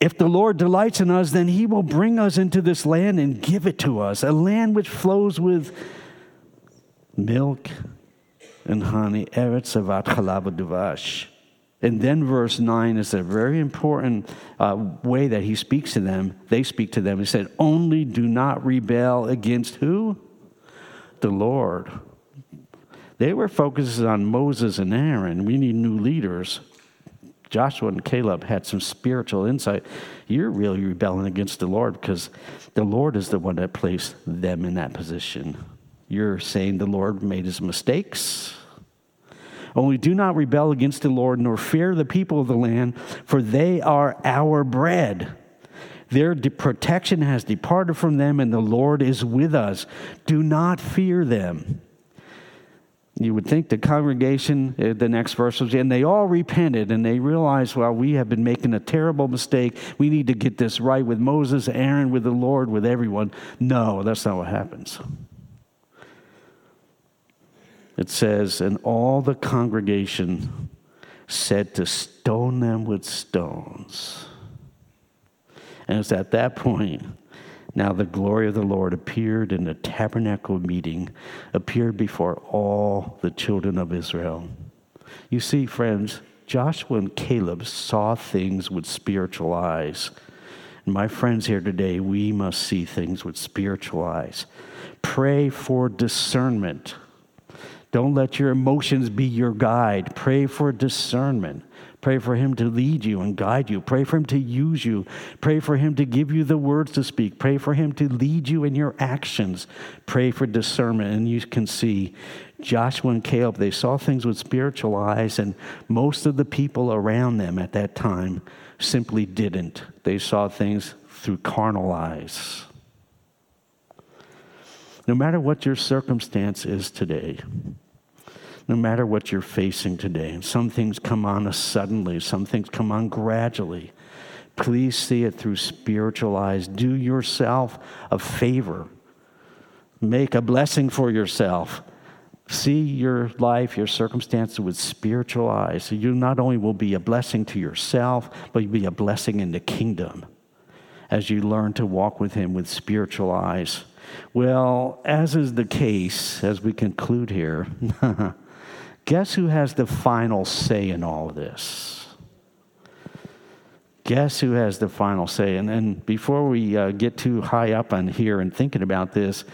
If the Lord delights in us, then he will bring us into this land and give it to us, a land which flows with milk and honey. Eretz avat chalav duvash. And then verse 9 is a very important uh, way that he speaks to them. They speak to them. He said, Only do not rebel against who? The Lord. They were focused on Moses and Aaron. We need new leaders. Joshua and Caleb had some spiritual insight. You're really rebelling against the Lord because the Lord is the one that placed them in that position. You're saying the Lord made his mistakes. Only do not rebel against the Lord, nor fear the people of the land, for they are our bread. Their de- protection has departed from them, and the Lord is with us. Do not fear them. You would think the congregation, uh, the next verse was, and they all repented and they realized, well, we have been making a terrible mistake. We need to get this right with Moses, Aaron, with the Lord, with everyone. No, that's not what happens. It says, and all the congregation said to stone them with stones. And it's at that point now the glory of the Lord appeared in the tabernacle meeting, appeared before all the children of Israel. You see, friends, Joshua and Caleb saw things with spiritual eyes. And my friends here today, we must see things with spiritual eyes. Pray for discernment. Don't let your emotions be your guide. Pray for discernment. Pray for Him to lead you and guide you. Pray for Him to use you. Pray for Him to give you the words to speak. Pray for Him to lead you in your actions. Pray for discernment. And you can see Joshua and Caleb, they saw things with spiritual eyes, and most of the people around them at that time simply didn't. They saw things through carnal eyes. No matter what your circumstance is today, no matter what you're facing today. Some things come on us suddenly, some things come on gradually. Please see it through spiritual eyes. Do yourself a favor, make a blessing for yourself. See your life, your circumstances with spiritual eyes. So you not only will be a blessing to yourself, but you'll be a blessing in the kingdom as you learn to walk with Him with spiritual eyes. Well, as is the case, as we conclude here, Guess who has the final say in all of this? Guess who has the final say? And, and before we uh, get too high up on here and thinking about this,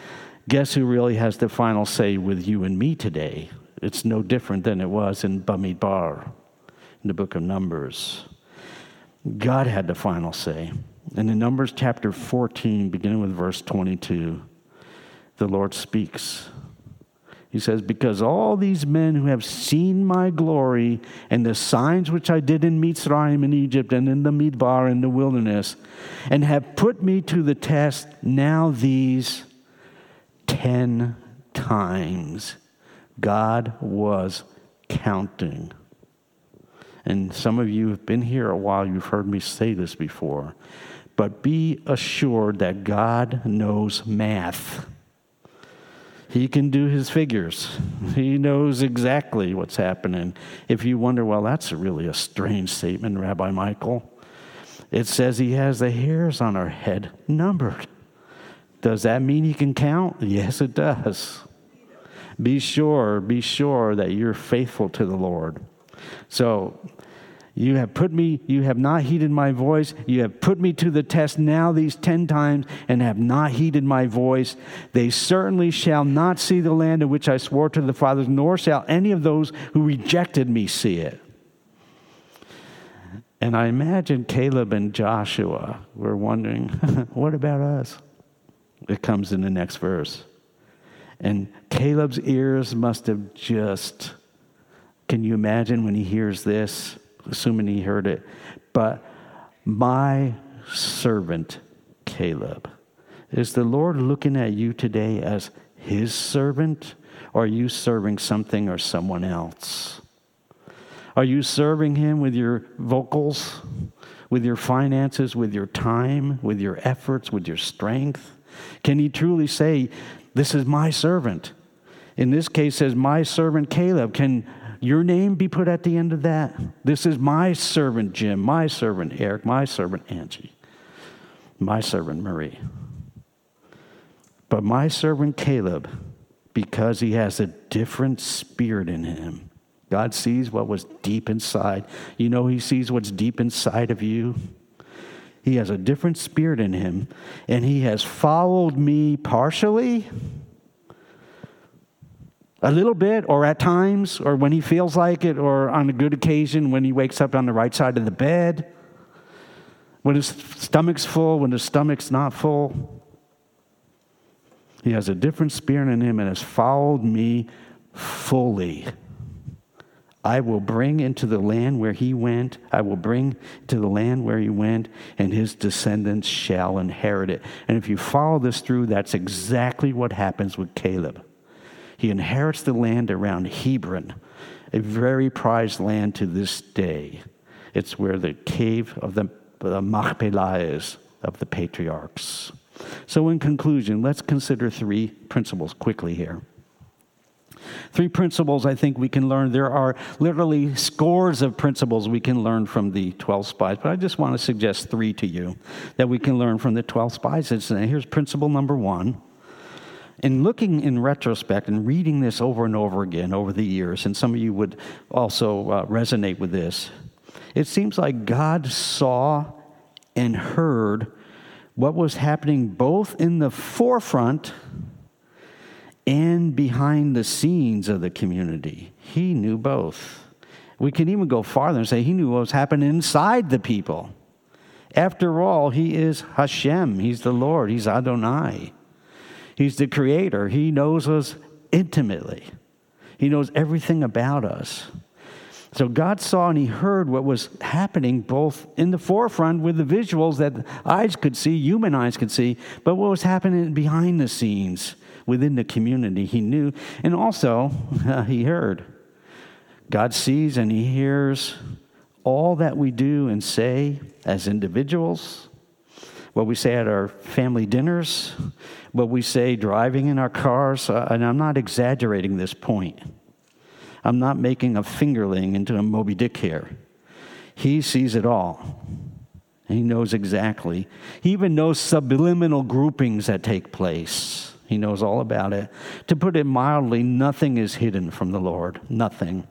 guess who really has the final say with you and me today? It's no different than it was in Bamidbar, in the book of Numbers. God had the final say. And in Numbers chapter 14, beginning with verse 22, the Lord speaks. He says, Because all these men who have seen my glory and the signs which I did in Mitzrayim in Egypt and in the Midbar in the wilderness, and have put me to the test now these ten times. God was counting. And some of you have been here a while, you've heard me say this before. But be assured that God knows math. He can do his figures. He knows exactly what's happening. If you wonder, well, that's really a strange statement, Rabbi Michael. It says he has the hairs on our head numbered. Does that mean he can count? Yes, it does. Be sure, be sure that you're faithful to the Lord. So you have put me, you have not heeded my voice. You have put me to the test now these ten times and have not heeded my voice. They certainly shall not see the land in which I swore to the fathers, nor shall any of those who rejected me see it. And I imagine Caleb and Joshua were wondering, what about us? It comes in the next verse. And Caleb's ears must have just, can you imagine when he hears this? Assuming he heard it. But my servant Caleb. Is the Lord looking at you today as his servant? Or are you serving something or someone else? Are you serving him with your vocals, with your finances, with your time, with your efforts, with your strength? Can he truly say, This is my servant? In this case, says, My servant Caleb. Can your name be put at the end of that. This is my servant Jim, my servant Eric, my servant Angie, my servant Marie. But my servant Caleb, because he has a different spirit in him, God sees what was deep inside. You know, he sees what's deep inside of you. He has a different spirit in him, and he has followed me partially A little bit, or at times, or when he feels like it, or on a good occasion when he wakes up on the right side of the bed. When his stomach's full, when his stomach's not full. He has a different spirit in him and has followed me fully. I will bring into the land where he went, I will bring to the land where he went, and his descendants shall inherit it. And if you follow this through, that's exactly what happens with Caleb. He inherits the land around Hebron, a very prized land to this day. It's where the cave of the, the Machpelah is, of the patriarchs. So, in conclusion, let's consider three principles quickly here. Three principles I think we can learn. There are literally scores of principles we can learn from the 12 spies, but I just want to suggest three to you that we can learn from the 12 spies. And here's principle number one. In looking in retrospect and reading this over and over again over the years, and some of you would also uh, resonate with this, it seems like God saw and heard what was happening both in the forefront and behind the scenes of the community. He knew both. We can even go farther and say he knew what was happening inside the people. After all, he is Hashem. He's the Lord. He's Adonai. He's the creator. He knows us intimately. He knows everything about us. So God saw and he heard what was happening both in the forefront with the visuals that eyes could see, human eyes could see, but what was happening behind the scenes within the community. He knew, and also uh, he heard. God sees and he hears all that we do and say as individuals, what we say at our family dinners, what we say driving in our cars. Uh, and I'm not exaggerating this point. I'm not making a fingerling into a Moby Dick here. He sees it all. He knows exactly. He even knows subliminal groupings that take place. He knows all about it. To put it mildly, nothing is hidden from the Lord. Nothing.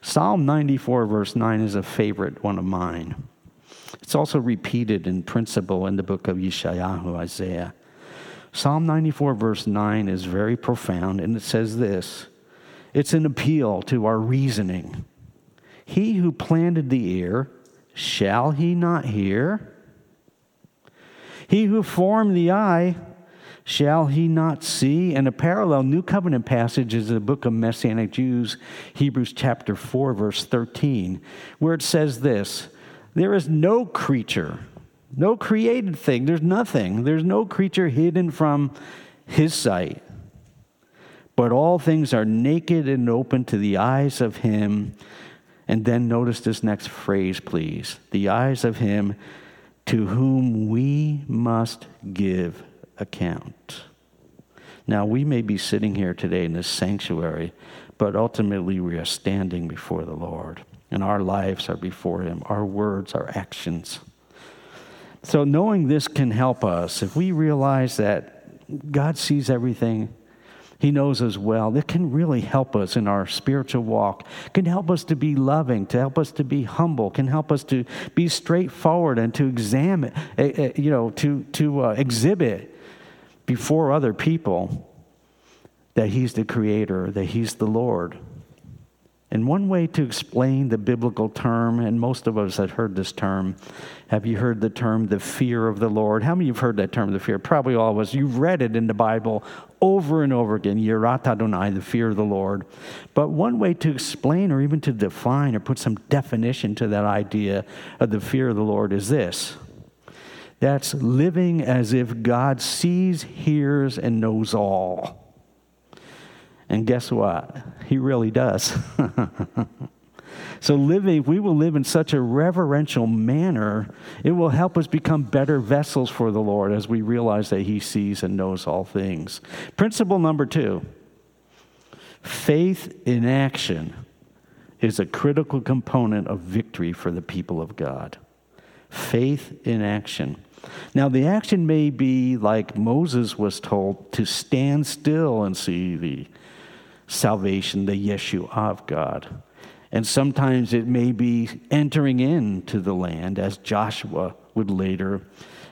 Psalm 94, verse 9, is a favorite one of mine. It's also repeated in principle in the book of Yeshayahu, Isaiah. Psalm 94, verse 9 is very profound, and it says this it's an appeal to our reasoning. He who planted the ear, shall he not hear? He who formed the eye, Shall he not see? And a parallel New Covenant passage is the book of Messianic Jews, Hebrews chapter 4, verse 13, where it says this There is no creature, no created thing, there's nothing, there's no creature hidden from his sight. But all things are naked and open to the eyes of him. And then notice this next phrase, please. The eyes of him to whom we must give account. Now, we may be sitting here today in this sanctuary, but ultimately we are standing before the Lord, and our lives are before Him, our words, our actions. So, knowing this can help us if we realize that God sees everything, He knows us well. It can really help us in our spiritual walk, can help us to be loving, to help us to be humble, can help us to be straightforward and to examine, eh, eh, you know, to, to uh, exhibit before other people that He's the Creator, that He's the Lord. And one way to explain the biblical term, and most of us have heard this term, have you heard the term the fear of the Lord? How many of you have heard that term, the fear? Probably all of us. You've read it in the Bible over and over again, Yirat Adonai, the fear of the Lord. But one way to explain or even to define or put some definition to that idea of the fear of the Lord is this that's living as if God sees, hears, and knows all. And guess what? He really does. so, living, if we will live in such a reverential manner, it will help us become better vessels for the Lord as we realize that He sees and knows all things. Principle number two faith in action is a critical component of victory for the people of God. Faith in action. Now, the action may be like Moses was told to stand still and see the salvation, the Yeshua of God. And sometimes it may be entering into the land, as Joshua would later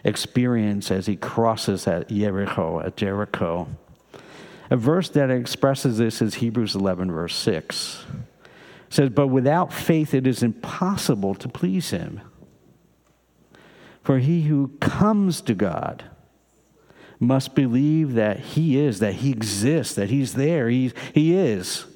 experience as he crosses at Jericho, at Jericho. A verse that expresses this is Hebrews 11, verse 6. It says, But without faith it is impossible to please him. For he who comes to God must believe that he is, that he exists, that he's there, he, he is,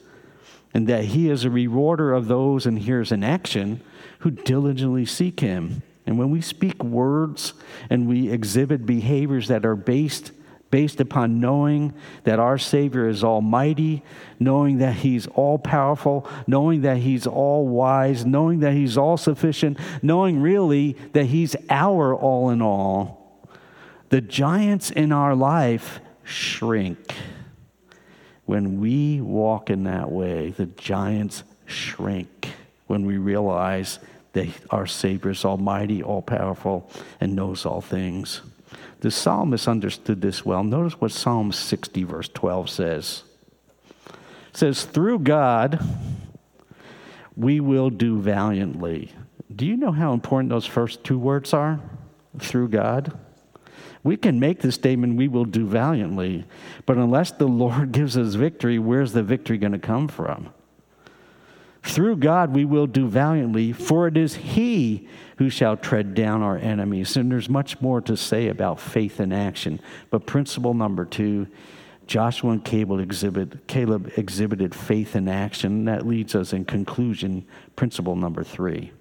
and that he is a rewarder of those, and here's an action, who diligently seek him. And when we speak words and we exhibit behaviors that are based based upon knowing that our Savior is almighty, knowing that He's all powerful, knowing that He's all wise, knowing that He's all sufficient, knowing really that He's our all in all, the giants in our life shrink. When we walk in that way, the giants shrink when we realize that our Savior is almighty, all powerful, and knows all things. The psalmist understood this well. Notice what Psalm 60, verse 12 says. It says, Through God, we will do valiantly. Do you know how important those first two words are? Through God. We can make the statement, we will do valiantly, but unless the Lord gives us victory, where's the victory going to come from? Through God we will do valiantly, for it is He who shall tread down our enemies. And there's much more to say about faith in action. But principle number two, Joshua and Caleb, exhibit, Caleb exhibited faith in action. That leads us in conclusion, principle number three.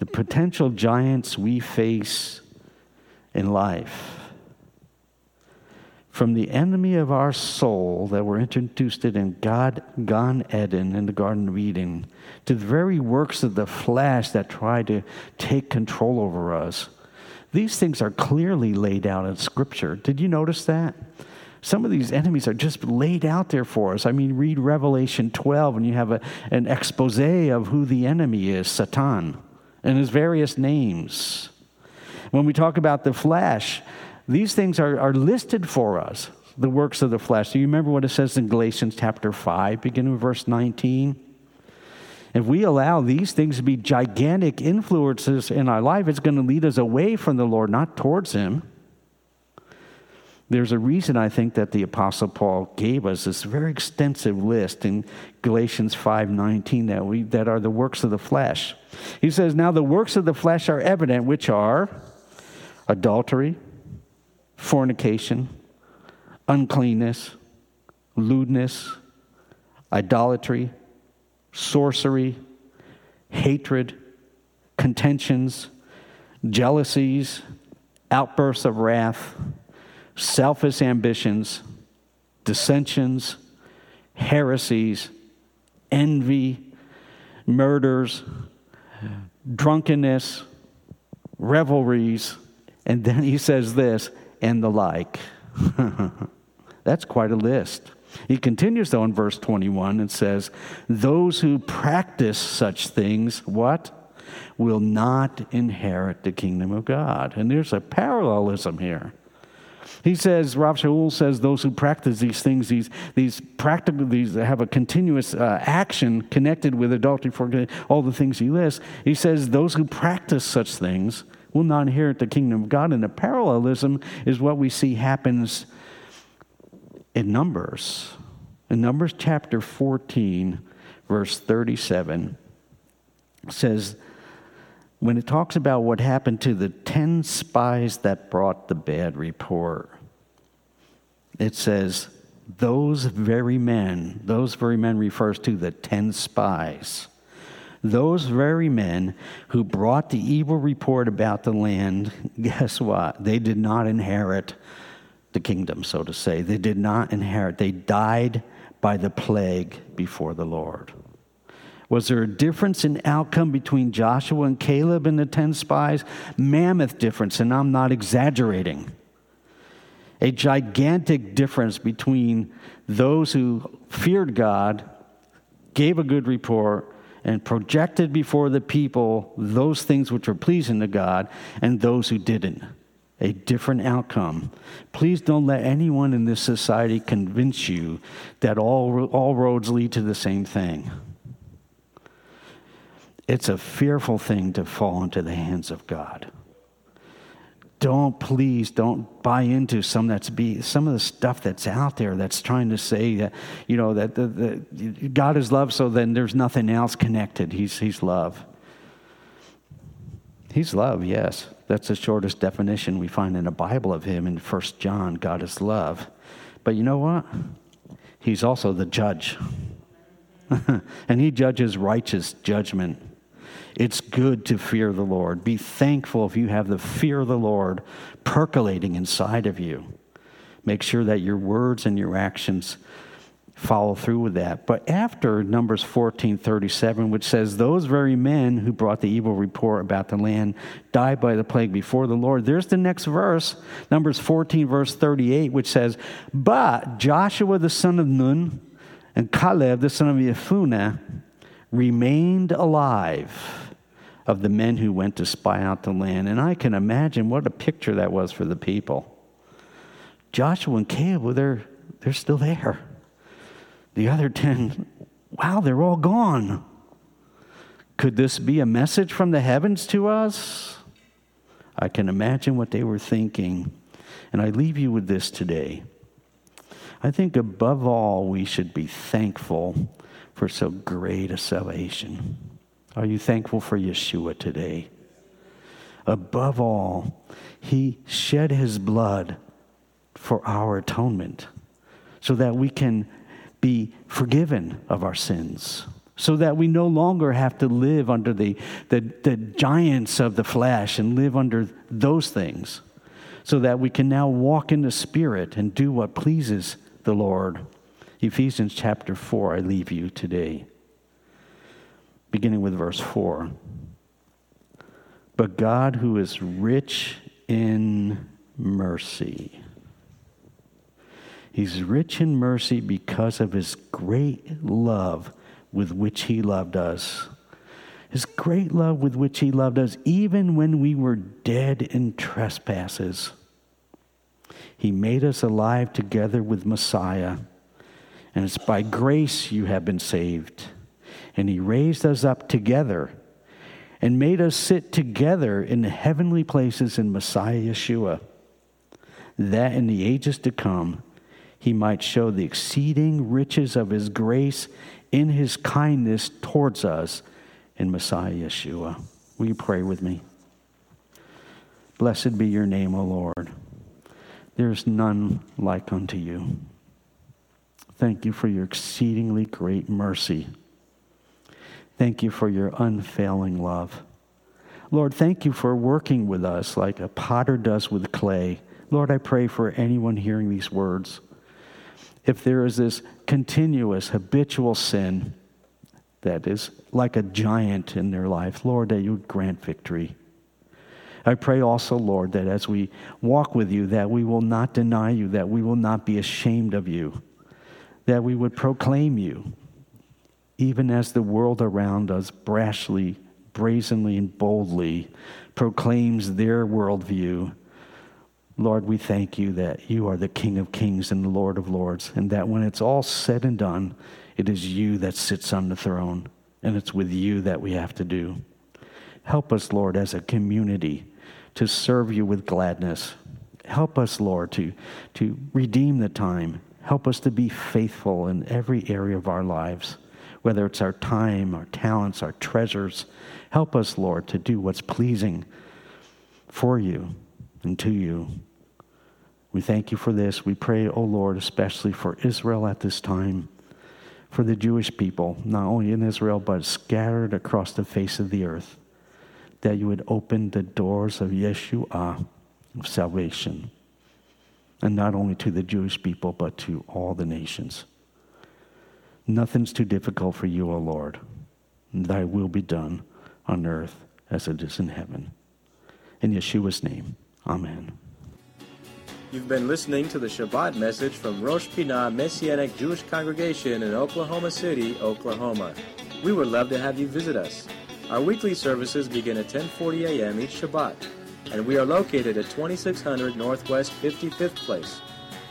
The potential giants we face in life from the enemy of our soul that were introduced in God, Gan Eden in the Garden of Eden, to the very works of the flesh that try to take control over us. These things are clearly laid out in Scripture. Did you notice that? Some of these enemies are just laid out there for us. I mean, read Revelation 12 and you have a, an expose of who the enemy is Satan and his various names. When we talk about the flesh, these things are, are listed for us, the works of the flesh. Do you remember what it says in Galatians chapter 5, beginning with verse 19? If we allow these things to be gigantic influences in our life, it's going to lead us away from the Lord, not towards Him. There's a reason I think that the Apostle Paul gave us this very extensive list in Galatians 5:19 that we that are the works of the flesh. He says, "Now the works of the flesh are evident, which are adultery, fornication, uncleanness, lewdness, idolatry, sorcery, hatred, contentions, jealousies, outbursts of wrath, selfish ambitions, dissensions, heresies, envy, murders, drunkenness, revelries. And then he says this and the like. That's quite a list. He continues, though, in verse 21 and says, Those who practice such things, what? Will not inherit the kingdom of God. And there's a parallelism here. He says, Rav Shaul says, those who practice these things, these, these practical, these have a continuous uh, action connected with adultery, for all the things he lists. He says, those who practice such things will not inherit the kingdom of God. And the parallelism is what we see happens in Numbers. In Numbers chapter 14, verse 37, says, when it talks about what happened to the 10 spies that brought the bad report, it says, those very men, those very men refers to the 10 spies those very men who brought the evil report about the land, guess what? They did not inherit the kingdom, so to say. They did not inherit. They died by the plague before the Lord. Was there a difference in outcome between Joshua and Caleb and the 10 spies? Mammoth difference, and I'm not exaggerating. A gigantic difference between those who feared God, gave a good report, and projected before the people those things which were pleasing to God and those who didn't. A different outcome. Please don't let anyone in this society convince you that all, all roads lead to the same thing. It's a fearful thing to fall into the hands of God. Don't please don't buy into some that's be some of the stuff that's out there that's trying to say that you know that the, the, God is love, so then there's nothing else connected. He's He's love. He's love, yes. That's the shortest definition we find in the Bible of Him in First John. God is love, but you know what? He's also the judge, and He judges righteous judgment. It's good to fear the Lord. Be thankful if you have the fear of the Lord percolating inside of you. Make sure that your words and your actions follow through with that. But after Numbers 14 37, which says, Those very men who brought the evil report about the land died by the plague before the Lord, there's the next verse, Numbers 14, verse 38, which says, But Joshua the son of Nun and Caleb the son of Jephunneh remained alive of the men who went to spy out the land. And I can imagine what a picture that was for the people. Joshua and Caleb, well, they're, they're still there. The other 10, wow, they're all gone. Could this be a message from the heavens to us? I can imagine what they were thinking. And I leave you with this today. I think above all, we should be thankful for so great a salvation. Are you thankful for Yeshua today? Above all, he shed his blood for our atonement so that we can be forgiven of our sins, so that we no longer have to live under the, the, the giants of the flesh and live under those things, so that we can now walk in the Spirit and do what pleases the Lord. Ephesians chapter 4, I leave you today, beginning with verse 4. But God, who is rich in mercy, He's rich in mercy because of His great love with which He loved us. His great love with which He loved us, even when we were dead in trespasses. He made us alive together with Messiah and it's by grace you have been saved. And he raised us up together and made us sit together in the heavenly places in Messiah Yeshua, that in the ages to come he might show the exceeding riches of his grace in his kindness towards us in Messiah Yeshua. Will you pray with me? Blessed be your name, O Lord. There is none like unto you. Thank you for your exceedingly great mercy. Thank you for your unfailing love. Lord, thank you for working with us like a potter does with clay. Lord, I pray for anyone hearing these words. If there is this continuous, habitual sin that is like a giant in their life, Lord, that you would grant victory. I pray also, Lord, that as we walk with you, that we will not deny you, that we will not be ashamed of you that we would proclaim you, even as the world around us brashly, brazenly, and boldly proclaims their worldview. Lord, we thank you that you are the King of kings and the Lord of lords, and that when it's all said and done, it is you that sits on the throne, and it's with you that we have to do. Help us, Lord, as a community to serve you with gladness. Help us, Lord, to, to redeem the time Help us to be faithful in every area of our lives, whether it's our time, our talents, our treasures. Help us, Lord, to do what's pleasing for you and to you. We thank you for this. We pray, O oh Lord, especially for Israel at this time, for the Jewish people, not only in Israel, but scattered across the face of the earth, that you would open the doors of Yeshua, of salvation and not only to the Jewish people, but to all the nations. Nothing's too difficult for you, O Lord. Thy will be done on earth as it is in heaven. In Yeshua's name, amen. You've been listening to the Shabbat message from Rosh Pinah Messianic Jewish Congregation in Oklahoma City, Oklahoma. We would love to have you visit us. Our weekly services begin at 10:40 a.m. each Shabbat and we are located at 2600 Northwest 55th Place,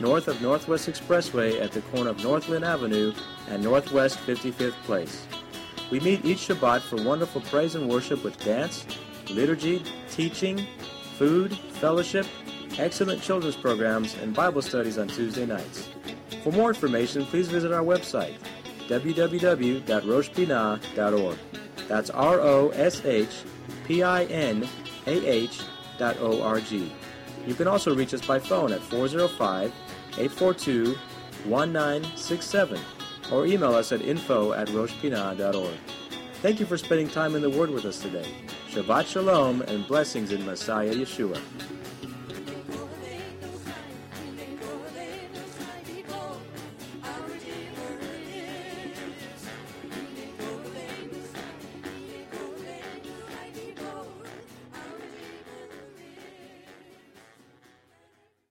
north of Northwest Expressway at the corner of Northland Avenue and Northwest 55th Place. We meet each Shabbat for wonderful praise and worship with dance, liturgy, teaching, food, fellowship, excellent children's programs, and Bible studies on Tuesday nights. For more information, please visit our website, www.roshpinah.org. That's R O S H P I N A H You can also reach us by phone at 405 842 1967 or email us at info at roshpinah.org. Thank you for spending time in the Word with us today. Shabbat Shalom and blessings in Messiah Yeshua.